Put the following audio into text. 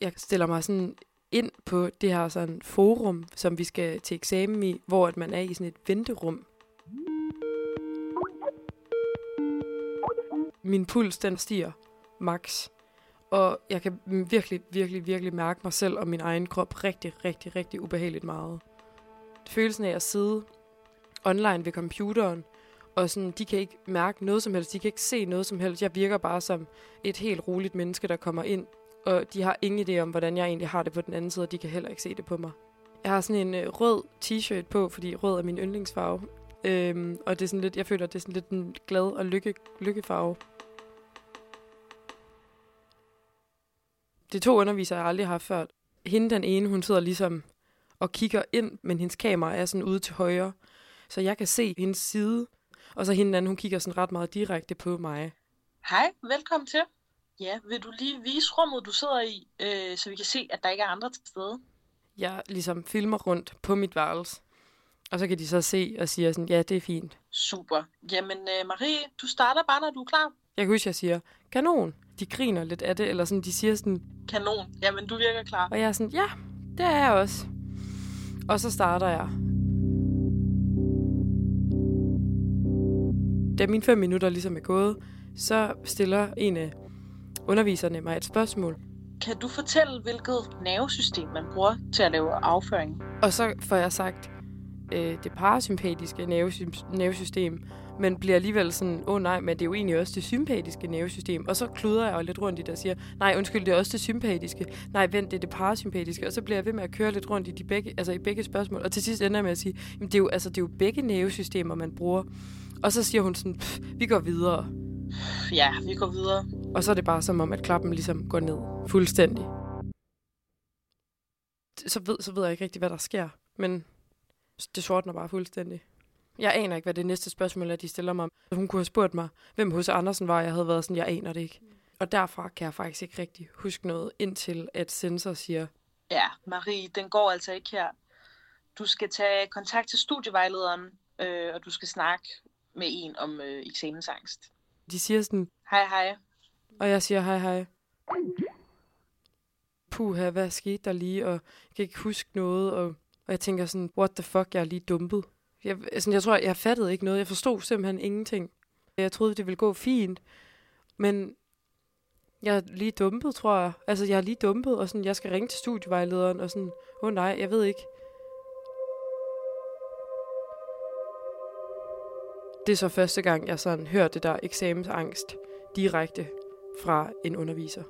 jeg stiller mig sådan ind på det her sådan forum, som vi skal til eksamen i, hvor at man er i sådan et venterum. Min puls, den stiger max. Og jeg kan virkelig, virkelig, virkelig mærke mig selv og min egen krop rigtig, rigtig, rigtig ubehageligt meget. Følelsen af at sidde online ved computeren, og sådan, de kan ikke mærke noget som helst, de kan ikke se noget som helst. Jeg virker bare som et helt roligt menneske, der kommer ind, og de har ingen idé om, hvordan jeg egentlig har det på den anden side, og de kan heller ikke se det på mig. Jeg har sådan en øh, rød t-shirt på, fordi rød er min yndlingsfarve. Øhm, og det er sådan lidt, jeg føler, det er sådan lidt en glad og lykke, lykkefarve. Det er to undervisere, jeg aldrig har haft før. Hende den ene, hun sidder ligesom og kigger ind, men hendes kamera er sådan ude til højre. Så jeg kan se hendes side, og så hende den anden, hun kigger sådan ret meget direkte på mig. Hej, velkommen til. Ja, vil du lige vise rummet, du sidder i, øh, så vi kan se, at der ikke er andre til stede? Jeg ligesom filmer rundt på mit værelse, og så kan de så se og sige sådan, ja, det er fint. Super. Jamen, øh, Marie, du starter bare, når du er klar. Jeg kan huske, jeg siger, kanon. De griner lidt af det, eller sådan, de siger sådan, Kanon. Jamen, du virker klar. og jeg er sådan, ja, det er jeg også. Og så starter jeg. Da mine fem minutter ligesom er gået, så stiller en af underviserne mig et spørgsmål. Kan du fortælle, hvilket nervesystem man bruger til at lave afføring? Og så får jeg sagt øh, det parasympatiske nervesy- nervesystem, men bliver alligevel sådan, åh oh, nej, men det er jo egentlig også det sympatiske nervesystem. Og så kluder jeg jo lidt rundt i det og siger, nej, undskyld, det er også det sympatiske. Nej, vent, det er det parasympatiske. Og så bliver jeg ved med at køre lidt rundt i, de begge, altså i begge spørgsmål. Og til sidst ender jeg med at sige, jamen, det, er jo, altså, det er jo begge nervesystemer, man bruger. Og så siger hun sådan, vi går videre. Ja, vi går videre. Og så er det bare som om, at klappen ligesom går ned fuldstændig. Så ved, så ved jeg ikke rigtig, hvad der sker, men det sortner bare fuldstændig. Jeg aner ikke, hvad det næste spørgsmål er, de stiller mig. Hun kunne have spurgt mig, hvem hos Andersen var, jeg havde været sådan, jeg aner det ikke. Og derfra kan jeg faktisk ikke rigtig huske noget, indtil at sensor siger, Ja, Marie, den går altså ikke her. Du skal tage kontakt til studievejlederen, øh, og du skal snakke med en om øh, eksamensangst. de siger sådan, Hej, hej og jeg siger hej hej. Puha, hvad skete der lige, og jeg kan ikke huske noget, og, og jeg tænker sådan, what the fuck, jeg er lige dumpet. Jeg, sådan, jeg tror, jeg fattede ikke noget, jeg forstod simpelthen ingenting. Jeg troede, det ville gå fint, men jeg er lige dumpet, tror jeg. Altså, jeg er lige dumpet, og sådan, jeg skal ringe til studievejlederen, og sådan, åh oh, nej, jeg ved ikke. Det er så første gang, jeg sådan hører det der eksamensangst direkte fra en underviser.